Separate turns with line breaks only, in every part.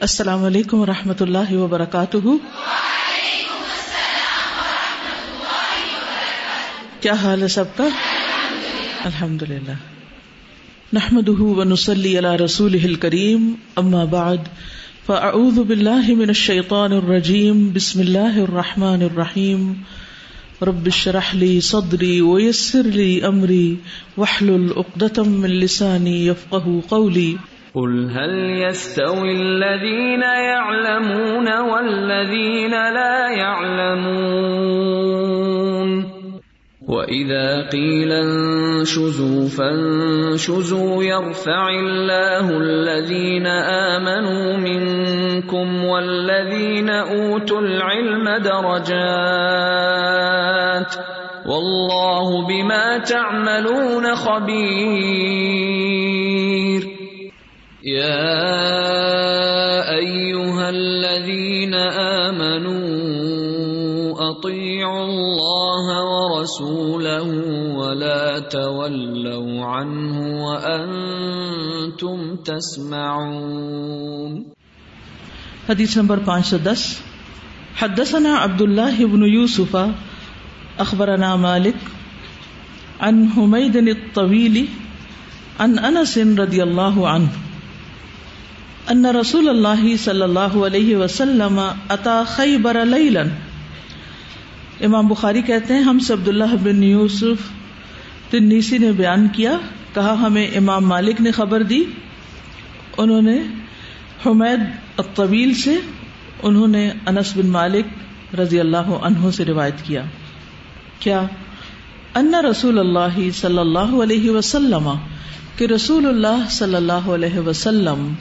السلام علیکم و رحمۃ اللہ وبرکاتہ۔ کیا حال ہے سب کا؟ الحمد للہ نحمد ونسلی علی رسول کریم اما بعد، فاعوذ باللہ من الشیطان الرجیم، بسم اللہ الرحمن الرحیم۔ رب اشرح لي صدري ويسر لي امري واحلل عقدة من لساني يفقهوا قولي
قل هل يستوي الذين يعلمون والذين لا يعلمون واذا قيل انشزوا فانشزوا يرفع الله الذين امنوا منكم والذين اوتوا العلم درجات والله بما تعملون خبير يا ايها الذين امنوا اطيعوا الله ورسوله ولا تولوا عنه وانتم تسمعون.
حدیث نمبر پانچ سو دس. حدثنا عبد الله بن يوسف اخبرنا مالك عن حميد الطويل عن انس رضي الله عنه ان رسول اللہ صلی اللہ علیہ وسلم اتا خیبر لیلا امام بخاری کہتے ہیں، ہم سے عبداللہ بن یوسف تنیسی نے بیان کیا، کہا، ہمیں امام مالک نے خبر دی۔ انہوں نے حمید الطویل سے، انہوں نے انس بن مالک رضی اللہ عنہ سے روایت کیا۔ کیا؟ ان رسول اللہ صلی اللہ علیہ وسلم، کہ رسول اللہ صلی اللہ علیہ وسلم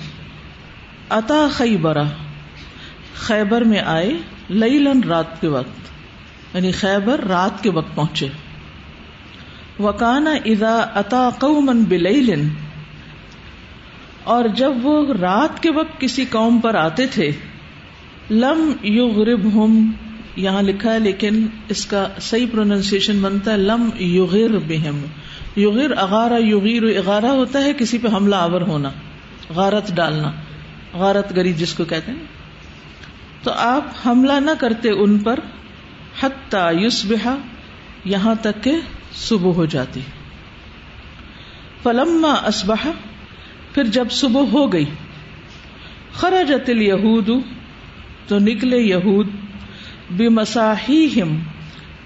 اتا خیبرا خیبر میں آئے لیلن رات کے وقت یعنی خیبر رات کے وقت پہنچے۔ وکانا ادا اتا قومن بلیلن، اور جب وہ رات کے وقت کسی قوم پر آتے تھے، لم یغرب ہم یہاں لکھا ہے، لیکن اس کا صحیح پروننسیشن بنتا ہے، لم یغر بہم یغر اغارا یغیر اغارا ہوتا ہے، کسی پہ حملہ آور ہونا، غارت ڈالنا۔ غارت گری جس کو کہتے ہیں، تو آپ حملہ نہ کرتے ان پر، حتی یسبحا یہاں تک کہ صبح ہو جاتی۔ فلما اسبح پھر جب صبح ہو گئی، خرجت الیہود، تو نکلے یہود بمساحیہم،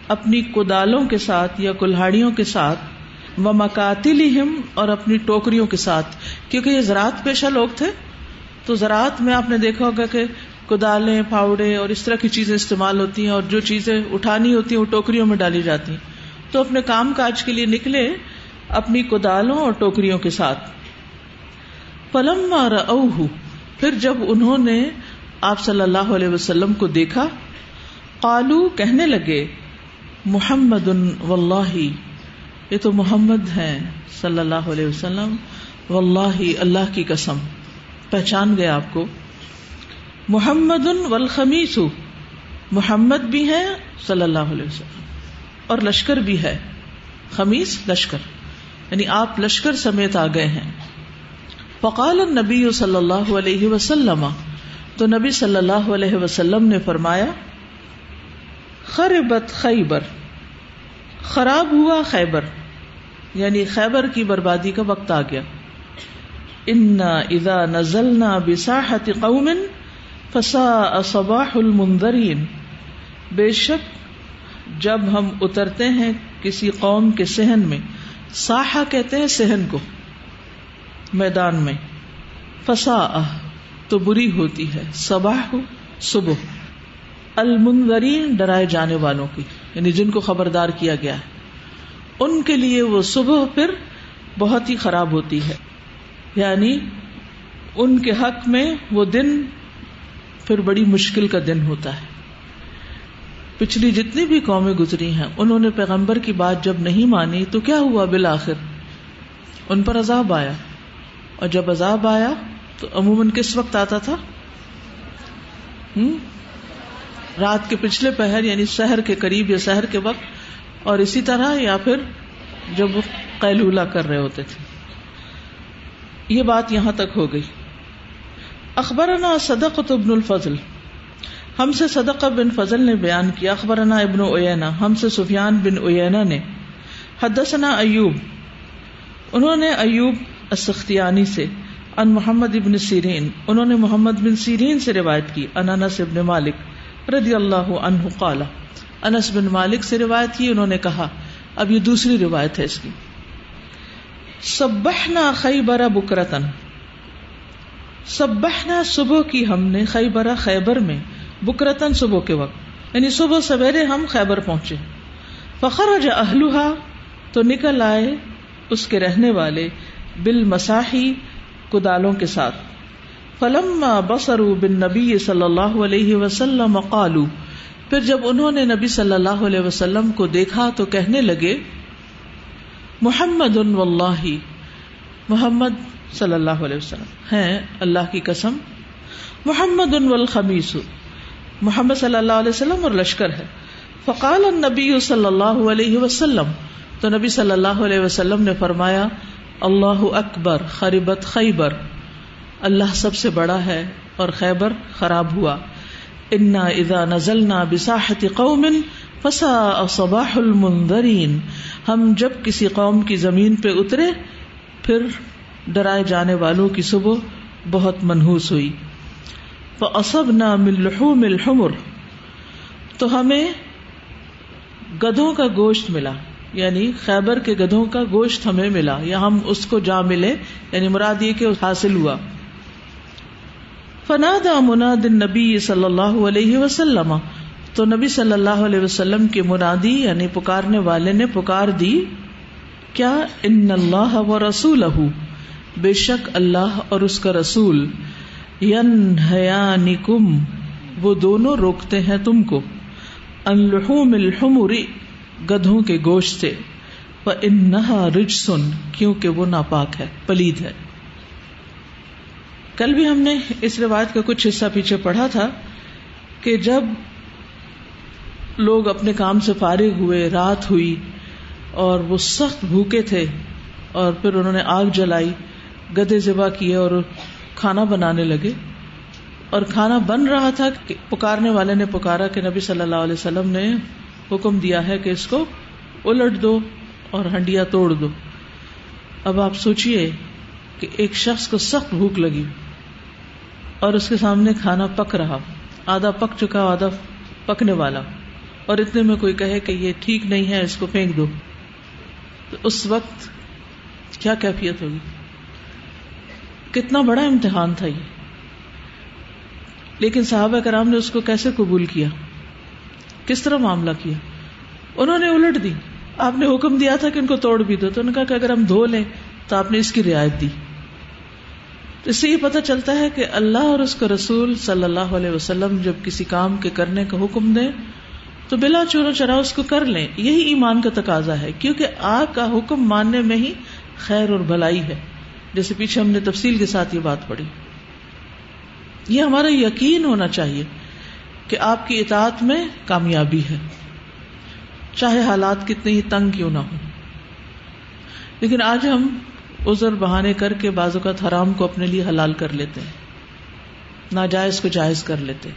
اپنی کدالوں کے ساتھ یا کلہاڑیوں کے ساتھ و مکاتلہم اور اپنی ٹوکریوں کے ساتھ، کیونکہ یہ زراعت پیشہ لوگ تھے۔ تو زراعت میں آپ نے دیکھا ہوگا کہ کدالیں پاؤڈے اور اس طرح کی چیزیں استعمال ہوتی ہیں اور جو چیزیں اٹھانی ہوتی ہیں، وہ ٹوکریوں میں ڈالی جاتی ہیں۔ تو اپنے کام کاج کے لیے نکلے اپنی کدالوں اور ٹوکریوں کے ساتھ۔ پلم پھر جب انہوں نے آپ صلی اللہ علیہ وسلم کو دیکھا، قالو کہنے لگے، محمد واللہ یہ تو محمد ہیں صلی اللہ علیہ وسلم واللہ اللہ کی قسم پہچان گیا آپ کو محمد والخمیس محمد بھی ہے صلی اللہ علیہ وسلم، اور لشکر بھی ہے، خمیس لشکر یعنی آپ لشکر سمیت آ گئے ہیں۔ فقال النبی صلی اللہ علیہ وسلم، تو نبی صلی اللہ علیہ وسلم نے فرمایا، خربت خیبر، خراب ہوا خیبر یعنی خیبر کی بربادی کا وقت آ گیا۔ انا اذا نزلنا بساحت قوم فساء صباح المنذرین بے شک، جب ہم اترتے ہیں کسی قوم کے سہن میں ساحا کہتے ہیں سہن کو، میدان میں۔ فسا تو بری ہوتی ہے۔ صباح، صبح۔ المنظرین ڈرائے جانے والوں کی یعنی جن کو خبردار کیا گیا۔ ہے ان کے لیے وہ صبح پھر بہت ہی خراب ہوتی ہے۔ یعنی ان کے حق میں وہ دن پھر بڑی مشکل کا دن ہوتا ہے۔ پچھلی جتنی بھی قومیں گزری ہیں، انہوں نے پیغمبر کی بات جب نہیں مانی تو کیا ہوا بالآخر؟ ان پر عذاب آیا۔ اور جب عذاب آیا تو عموماً کس وقت آتا تھا؟ رات کے پچھلے پہر یعنی شہر کے قریب یا شہر کے وقت۔ اور اسی طرح یا پھر جب وہ قیلولہ کر رہے ہوتے تھے۔ یہ بات یہاں تک ہو گئی۔ اخبرنا صدقۃ ابن الفضل۔ ہم سے صدقہ بن فضل نے بیان کیا، اخبرنا ابن اوینا ہم سے سفیان بن اوینا نے۔ حدثنا ایوب۔ انہوں نے ایوب السختیانی سے ان محمد ابن سیرین۔ انہوں نے محمد بن سیرین سے روایت کی۔ ان انس ابن مالک رضی اللہ عنہ قال انس بن مالک سے روایت کی، انہوں نے کہا، اب یہ دوسری روایت ہے اس کی۔ سبحنا خیبر بکرتن سبحنا صبح کی ہم نے خیبر خیبر میں بکرتن صبح کے وقت یعنی صبح سویرے ہم خیبر پہنچے۔ فخر اہلوہا تو نکل آئے اس کے رہنے والے بال مساحی کدالوں کے ساتھ۔ فلم بسرو بن نبی صلی اللہ علیہ وسلم قالو پھر جب انہوں نے نبی صلی اللہ علیہ وسلم کو دیکھا تو کہنے لگے محمد واللہ محمد صلی اللہ علیہ وسلم، ہیں اللہ کی قسم، محمد والخمیس، محمد صلی اللہ علیہ وسلم اور لشکر ہے۔ فقال النبی صلی اللہ علیہ وسلم، تو نبی صلی اللہ علیہ وسلم نے فرمایا، اللہ اکبر، خریبت خیبر، اللہ سب سے بڑا ہے اور خیبر خراب ہوا۔ انا اذا نزلنا بساحت قوم فسا صباح المنذرین ہم جب کسی قوم کی زمین پہ اترے، پھر ڈرائے جانے والوں کی صبح بہت منحوس ہوئی۔ اسب نہ ملحو ملحمر تو ہمیں گدھوں کا گوشت ملا یعنی خیبر کے گدھوں کا گوشت ہمیں ملا، یا ہم اس کو جا ملے یعنی مراد یہ کہ حاصل ہوا۔ فناد مناد نبی صلی اللہ علیہ وسلم۔ تو نبی صلی اللہ علیہ وسلم کے منادی یعنی پکارنے والے نے پکار دی، کیا؟ ان اللہ و رسول بے شک اللہ اور اس کا رسول ینحیانکم وہ دونوں روکتے ہیں تم کو انلحوم الحمری گدھوں کے گوشت سے انہا رج سن کیونکہ وہ ناپاک ہے، پلید ہے۔ کل بھی ہم نے اس روایت کا کچھ حصہ پیچھے پڑھا تھا کہ جب لوگ اپنے کام سے فارغ ہوئے، رات ہوئی اور وہ سخت بھوکے تھے اور پھر انہوں نے آگ جلائی گدے ذبح کیے اور کھانا بنانے لگے۔ اور کھانا بن رہا تھا پکارنے والے نے پکارا کہ نبی صلی اللہ علیہ وسلم نے حکم دیا ہے کہ اس کو الٹ دو اور ہنڈیا توڑ دو۔ اب آپ سوچئے کہ ایک شخص کو سخت بھوک لگی اور اس کے سامنے کھانا پک رہا، آدھا پک چکا، آدھا پکنے والا۔ اور اتنے میں کوئی کہے کہ یہ ٹھیک نہیں ہے، اس کو پھینک دو۔ تو اس وقت کیا کیفیت ہوگی؟ کتنا بڑا امتحان تھا یہ۔ لیکن صحابہ کرام نے اس کو کیسے قبول کیا؟ کس طرح معاملہ کیا؟ انہوں نے الٹ دی۔ آپ نے حکم دیا تھا کہ ان کو توڑ بھی دو۔ تو انہوں نے کہا کہ اگر ہم دھو لیں تو آپ نے اس کی رعایت دی۔ تو اس سے یہ پتہ چلتا ہے کہ اللہ اور اس کا رسول صلی اللہ علیہ وسلم جب کسی کام کے کرنے کا حکم دیں تو بلا چورو چرا اس کو کر لیں۔ یہی ایمان کا تقاضا ہے، کیونکہ آپ کا حکم ماننے میں ہی خیر اور بھلائی ہے۔ جیسے پیچھے ہم نے تفصیل کے ساتھ یہ بات پڑھی۔ یہ ہمارا یقین ہونا چاہیے کہ آپ کی اطاعت میں کامیابی ہے۔ چاہے حالات کتنے ہی تنگ کیوں نہ ہو لیکن آج ہم ازر بہانے کر کے بعض اوقات حرام کو اپنے لیے حلال کر لیتے ہیں۔ ناجائز کو جائز کر لیتے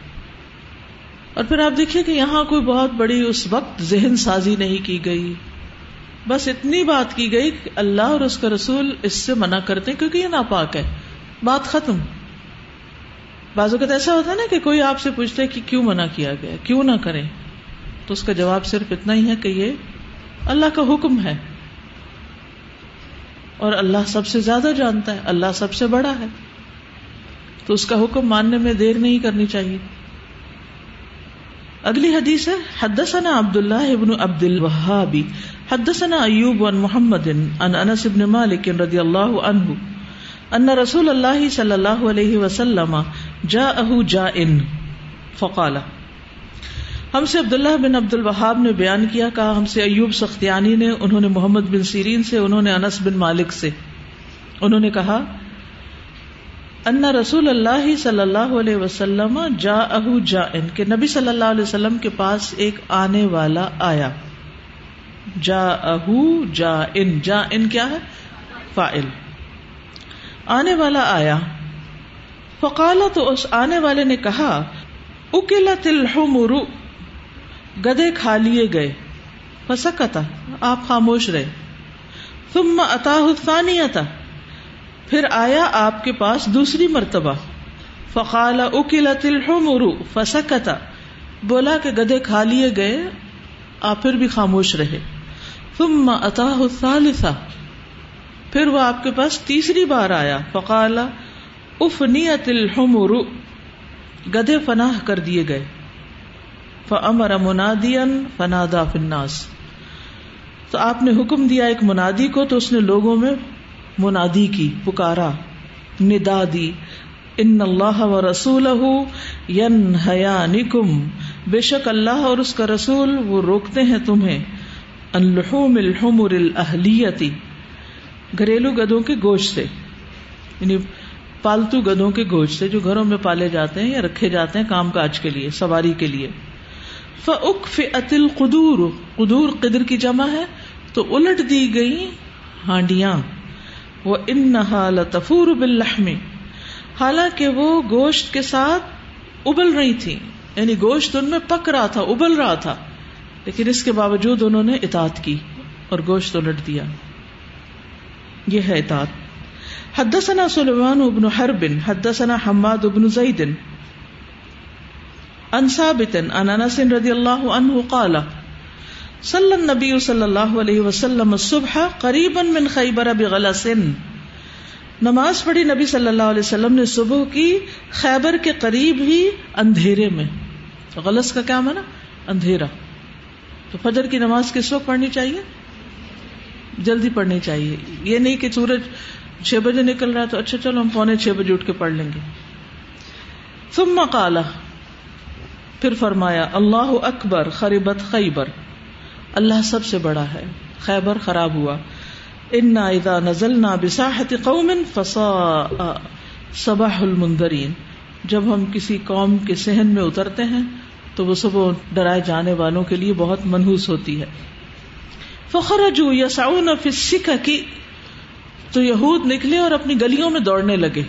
اور پھر آپ دیکھیے کہ یہاں کوئی بہت بڑی اس وقت ذہن سازی نہیں کی گئی۔ بس اتنی بات کی گئی کہ اللہ اور اس کا رسول اس سے منع کرتے کیونکہ یہ ناپاک ہے۔ بات ختم۔ بعض اوقات ایسا ہوتا ہے نا کہ کوئی آپ سے پوچھتا ہے کہ کیوں منع کیا گیا، کیوں نہ کریں۔ تو اس کا جواب صرف اتنا ہی ہے کہ یہ اللہ کا حکم ہے۔ اور اللہ سب سے زیادہ جانتا ہے، اللہ سب سے بڑا ہے۔ تو اس کا حکم ماننے میں دیر نہیں کرنی چاہیے۔ اگلی حدیث ہے، حدثنا عبد اللہ ابن عبد الوہابی حدثنا ایوب عن محمد عن انس ابن مالک رضی اللہ عنہ، ان رسول اللہ صلی اللہ علیہ وسلم جاءه جائن، فقال، ہم سے عبداللہ بن عبد الوہاب نے بیان کیا، کہا، ہم سے ایوب سختیانی نے، انہوں نے محمد بن سیرین سے، انہوں نے انس بن مالک سے، انہوں نے کہا ان رسول اللہ صلی اللہ علیہ وسلم جا اہ جا ان کے نبی صلی اللہ علیہ وسلم کے پاس ایک آنے والا آیا۔ جا اہ جا ان جا ان کیا ہے؟ فائل آنے والا آیا۔ فقالا تو اس آنے والے نے کہا، اکلت الحمر، گدے کھا لیے گئے۔ فسکتا آپ خاموش رہے۔ ثم اتاہ الثانیتا پھر آیا آپ کے پاس دوسری مرتبہ۔ فقال اکلت الحمر فسکتا بولا کہ گدے کھا لیے گئے، آپ پھر بھی خاموش رہے۔ ثم اتاہ الثالثہ پھر وہ آپ کے پاس تیسری بار آیا۔ فقال افنیت الحمر۔ گدے فناہ کر دیے گئے۔ فامر منادیا فنادا فی الناس۔ تو آپ نے حکم دیا ایک منادی کو، تو اس نے لوگوں میں منادی کی، پکارا، ندا دی، ان اللہ و رسول بے شک اللہ اور اس کا رسول وہ روکتے ہیں تمہیں الحوم الحمر الاہلیتی، گھریلو گدوں کے گوشت سے یعنی پالتو گدوں کے گوشت سے جو گھروں میں پالے جاتے ہیں یا رکھے جاتے ہیں کام کاج کے لیے، سواری کے لیے۔ فک فل قدور قدور قدر کی جمع ہے، تو الٹ دی گئی ہانڈیاں۔ وہ ان تفور حالانکہ وہ گوشت کے ساتھ ابل رہی تھی یعنی گوشت ان میں پک رہا تھا، ابل رہا تھا، لیکن اس کے باوجود انہوں نے اطاعت کی اور گوشت الٹ دیا۔ یہ ہے اطاعت۔ حدثنا سلیمان بن حرب، حدثنا حماد بن زید، عن ثابت، عن انس رضی اللہ عنہ قال صلی النبی صلی اللہ علیہ وسلم الصبح قریبا من خیبر بغلس نماز پڑھی نبی صلی اللہ علیہ وسلم نے صبح کی خیبر کے قریب ہی اندھیرے میں۔ غلس کا کیا مانا اندھیرا۔ تو فجر کی نماز کس وقت پڑھنی چاہیے؟ جلدی پڑھنی چاہیے۔ یہ نہیں کہ سورج چھ بجے نکل رہا تو اچھا چلو ہم پونے چھ بجے اٹھ کے پڑھ لیں گے۔ ثم قال، پھر فرمایا، اللہ اکبر خریبت خیبر۔ اللہ سب سے بڑا ہے۔ خیبر خراب ہوا۔ انا اذا نزلنا بساحت قوم فسا صباح المنذرین جب ہم کسی قوم کے صحن میں اترتے ہیں، تو وہ سب ڈرائے جانے والوں کے لیے بہت منحوس ہوتی ہے۔ فخرجوا يسعون في السكك۔ تو یہود نکلے اور اپنی گلیوں میں دوڑنے لگے۔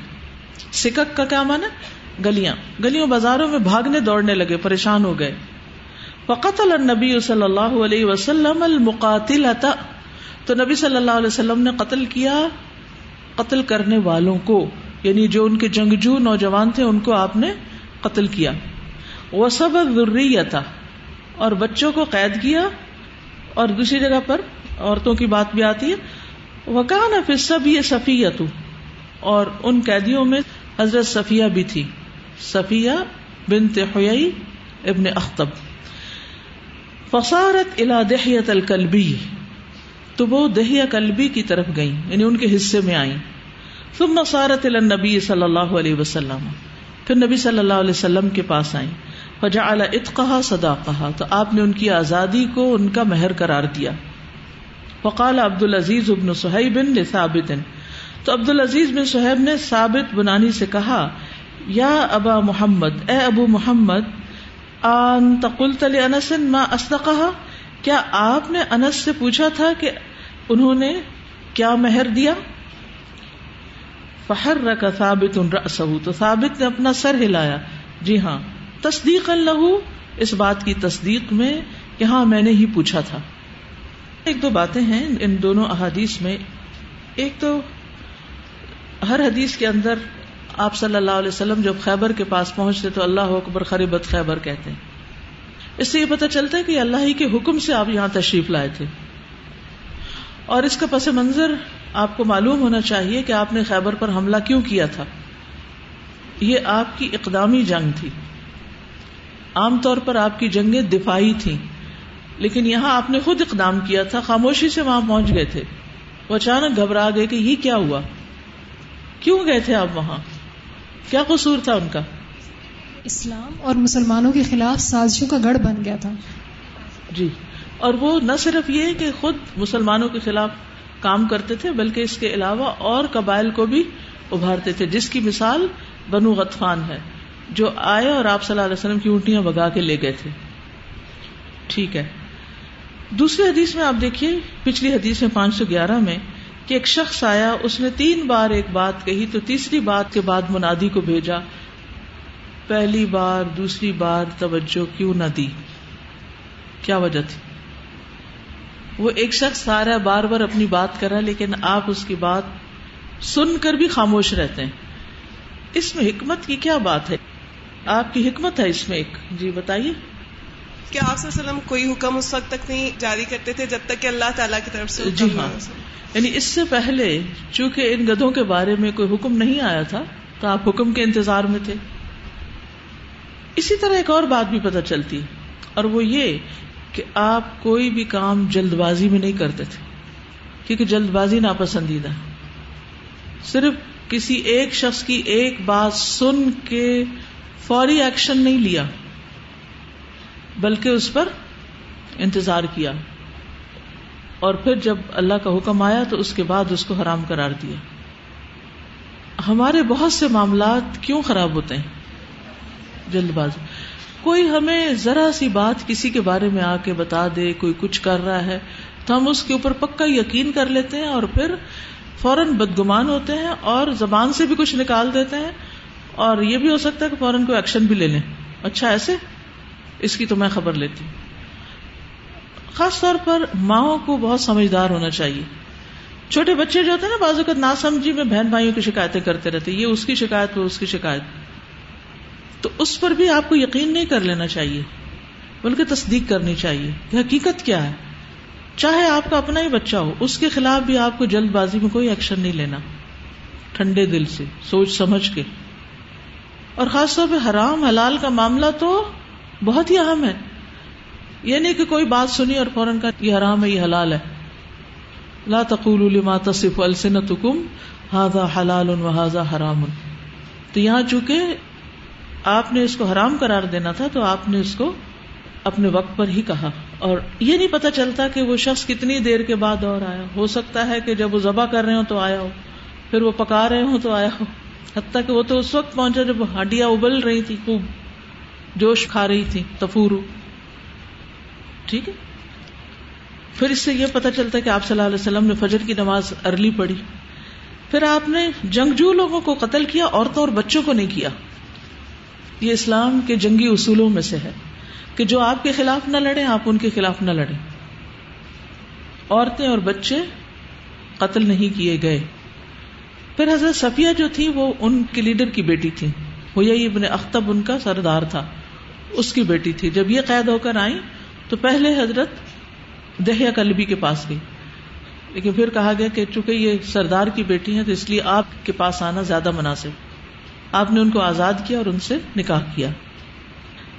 سکک کا کیا مانا گلیاں۔ گلیوں بازاروں میں بھاگنے دوڑنے لگے، پریشان ہو گئے۔ فقتل النبی صلی اللہ علیہ وسلم المقاتل تو نبی صلی اللہ علیہ وسلم نے قتل کیا قتل کرنے والوں کو یعنی جو ان کے جنگجو نوجوان تھے، ان کو آپ نے قتل کیا۔ وہ سب ضروری اور بچوں کو قید کیا۔ اور دوسری جگہ پر عورتوں کی بات بھی آتی ہے۔ وکان پھر سب یہ صفیت اور ان قیدیوں میں حضرت صفیہ بھی تھی۔ صفیہ بن تحیئی ابن اختب فسارت الا دہیت الکلبی تو وہ دہیا کلبی کی طرف گئی یعنی ان کے حصے میں آئی ثم مسارت النبی صلی اللہ علیہ وسلم، پھر نبی صلی اللہ علیہ وسلم کے پاس آئی فجا اتقا صدا کہا تو آپ نے ان کی آزادی کو ان کا مہر قرار دیا۔ فقال عبد العزیز ابن صحیب ثابت، تو عبد العزیز بن صحیب نے ثابت بنانی سے کہا، یا ابا محمد، اے ابو محمد آن تقلت لانس ما اصدقها۔ کیا آپ نے انس سے پوچھا تھا کہ انہوں نے کیا مہر دیا؟ فہر رکھا ثابت رأسه تو ثابت نے اپنا سر ہلایا۔ جی ہاں تصدیق اللہ اس بات کی تصدیق میں کہ ہاں میں نے ہی پوچھا تھا۔ ایک دو باتیں ہیں ان دونوں احادیث میں۔ ایک تو ہر حدیث کے اندر آپ صلی اللہ علیہ وسلم جب خیبر کے پاس پہنچتے تو اللہ اکبر خریبت خیبر کہتے ہیں۔ اس سے یہ پتہ چلتا ہے کہ اللہ ہی کے حکم سے آپ یہاں تشریف لائے تھے۔ اور اس کا پس منظر آپ کو معلوم ہونا چاہیے کہ آپ نے خیبر پر حملہ کیوں کیا تھا۔ یہ آپ کی اقدامی جنگ تھی۔ عام طور پر آپ کی جنگیں دفاعی تھیں۔ لیکن یہاں آپ نے خود اقدام کیا تھا، خاموشی سے وہاں پہنچ گئے تھے۔ وہ اچانک گھبرا گئے کہ یہ کیا ہوا؟ کیوں گئے تھے آپ وہاں؟ کیا قصور تھا ان کا؟
اسلام اور مسلمانوں کے خلاف سازشوں کا گڑھ بن گیا تھا۔
جی اور وہ نہ صرف یہ کہ خود مسلمانوں کے خلاف کام کرتے تھے بلکہ اس کے علاوہ اور قبائل کو بھی ابھارتے تھے۔ جس کی مثال بنو غطفان ہے جو آئے اور آپ صلی اللہ علیہ وسلم کی اونٹیاں بگا کے لے گئے تھے۔ ٹھیک ہے۔ دوسری حدیث میں آپ دیکھیے پچھلی حدیث میں پانچ سو گیارہ میں کہ ایک شخص آیا، اس نے تین بار ایک بات کہی، تو تیسری بات کے بعد منادی کو بھیجا۔ پہلی بار، دوسری بار توجہ کیوں نہ دی؟ کیا وجہ تھی؟ وہ ایک شخص آ رہا ہے بار بار اپنی بات کر رہا ہے، لیکن آپ اس کی بات سن کر بھی خاموش رہتے ہیں۔ اس میں حکمت کی کیا بات ہے؟ آپ کی حکمت ہے اس میں ایک۔ جی بتائیے۔
کہ آپ صلی اللہ علیہ وسلم کوئی حکم اس وقت تک نہیں جاری کرتے تھے جب تک کہ اللہ تعالیٰ کی طرف سے
جی ہاں۔ یعنی اس سے پہلے چونکہ ان گدھوں کے بارے میں کوئی حکم نہیں آیا تھا تو آپ حکم کے انتظار میں تھے۔ اسی طرح ایک اور بات بھی پتہ چلتی اور وہ یہ کہ آپ کوئی بھی کام جلد بازی میں نہیں کرتے تھے کیونکہ جلد بازی ناپسندیدہ صرف کسی ایک شخص کی ایک بات سن کے فوری ایکشن نہیں لیا۔ بلکہ اس پر انتظار کیا اور پھر جب اللہ کا حکم آیا تو اس کے بعد اس کو حرام قرار دیا۔ ہمارے بہت سے معاملات کیوں خراب ہوتے ہیں؟ جلد بازی۔ کوئی ہمیں ذرا سی بات کسی کے بارے میں آ کے بتا دے، کوئی کچھ کر رہا ہے، تو ہم اس کے اوپر پکا یقین کر لیتے ہیں اور پھر فوراً بدگمان ہوتے ہیں اور زبان سے بھی کچھ نکال دیتے ہیں اور یہ بھی ہو سکتا ہے کہ فوراً کوئی ایکشن بھی لے لیں۔ اچھا ایسے اس کی تو میں خبر لیتی ہوں۔ خاص طور پر ماؤں کو بہت سمجھدار ہونا چاہیے۔ چھوٹے بچے جو ہوتے ہیں نا بازو کا نا سمجھی میں بہن بھائیوں کی شکایتیں کرتے رہتے یہ اس کی شکایت، وہ اس کی شکایت۔ تو اس پر بھی آپ کو یقین نہیں کر لینا چاہیے، بلکہ تصدیق کرنی چاہیے کہ حقیقت کیا ہے۔ چاہے آپ کا اپنا ہی بچہ ہو، اس کے خلاف بھی آپ کو جلد بازی میں کوئی ایکشن نہیں لینا۔ ٹھنڈے دل سے، سوچ سمجھ کے۔ اور خاص طور پہ حرام حلال کا معاملہ تو بہت ہی اہم ہے۔ یہ نہیں کہ کوئی بات سنی اور فوراً کا یہ حرام ہے، یہ حلال ہے۔ لا تقول لما تصف السنتکم هذا حلال وهذا حرام۔ تو یہاں چونکہ آپ نے اس کو حرام قرار دینا تھا، تو آپ نے اس کو اپنے وقت پر ہی کہا۔ اور یہ نہیں پتا چلتا کہ وہ شخص کتنی دیر کے بعد اور آیا۔ ہو سکتا ہے کہ جب وہ ذبح کر رہے ہوں تو آیا ہو، پھر وہ پکا رہے ہوں تو آیا ہو۔ حتیٰ کہ وہ تو اس وقت پہنچا جب ہڈیاں ابل رہی تھی خوب۔ جوش کھا رہی تھی، تفورو۔ ٹھیک ہے؟ پھر اس سے یہ پتا چلتا ہے کہ آپ صلی اللہ علیہ وسلم نے فجر کی نماز ارلی پڑھی۔ پھر آپ نے جنگجو لوگوں کو قتل کیا، عورتوں اور بچوں کو نہیں کیا۔ یہ اسلام کے جنگی اصولوں میں سے ہے کہ جو آپ کے خلاف نہ لڑے آپ ان کے خلاف نہ لڑیں۔ عورتیں اور بچے قتل نہیں کیے گئے۔ پھر حضرت صفیہ جو تھی، وہ ان کے لیڈر کی بیٹی تھی۔ وہ ابن اختب، ان کا سردار تھا۔ اس کی بیٹی تھی۔ جب یہ قید ہو کر آئی تو پہلے حضرت دہیا کلبی کے پاس گئی۔ لیکن پھر کہا گیا کہ چونکہ یہ سردار کی بیٹی ہے تو اس لیے آپ کے پاس آنا زیادہ مناسب۔ آپ نے ان کو آزاد کیا اور ان سے نکاح کیا۔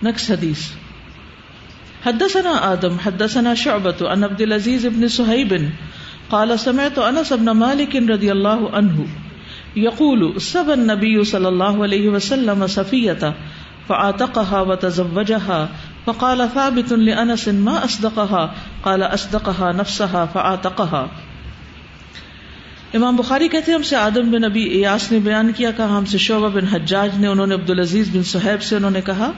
نقص حدیث۔ حدثنا آدم، حدثنا شعبت عن عبد العزيز بن صهيب قال سمعت انس بن مالك رضي الله عنه يقول سب النبي صلى الله عليه وسلم صفية فعاتقها وتزوجها فقال ثابت لأنس ما أصدقها؟ قال أصدقها نفسها فعاتقها امام بخاری کہتے ہیں، ہم سے آدم بن نبی ایاس نے بیان کیا، کہا، ہم سے شعبہ بن حجاج نے، انہوں نے عبد العزیز بن صہیب سے انہوں نے کہا۔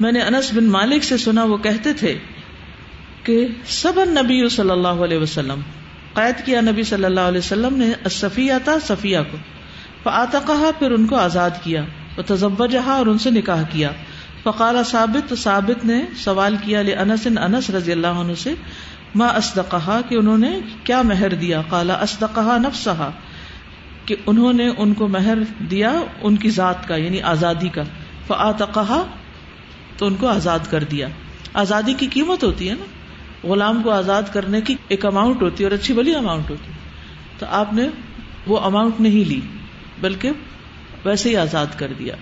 میں نے انس بن مالک سے سنا، وہ کہتے تھے کہ سب نبی صلی اللہ علیہ وسلم، قید کیا نبی صلی اللہ علیہ وسلم نے صفیہ تھا صفیہ کو۔ فآتا پھر ان کو آزاد کیا۔ وہ تجبہ جہاں اور ان سے نکاح کیا۔ فقال ثابت ثابت نے سوال کیا لے انس انس رضی اللہ عنہ سے ماں اسدقہ کہ انہوں نے کیا مہر دیا؟ کالا اسدقہ نفسہا، کہ انہوں نے ان کو مہر دیا ان کی ذات کا یعنی آزادی کا۔ فآتقہا تو ان کو آزاد کر دیا۔ آزادی کی قیمت ہوتی ہے نا۔ غلام کو آزاد کرنے کی ایک اماؤنٹ ہوتی ہے اور اچھی بلی اماؤنٹ ہوتی ہے۔ تو آپ نے وہ اماؤنٹ نہیں لی، بلکہ ویسے ہی آزاد کر دیا۔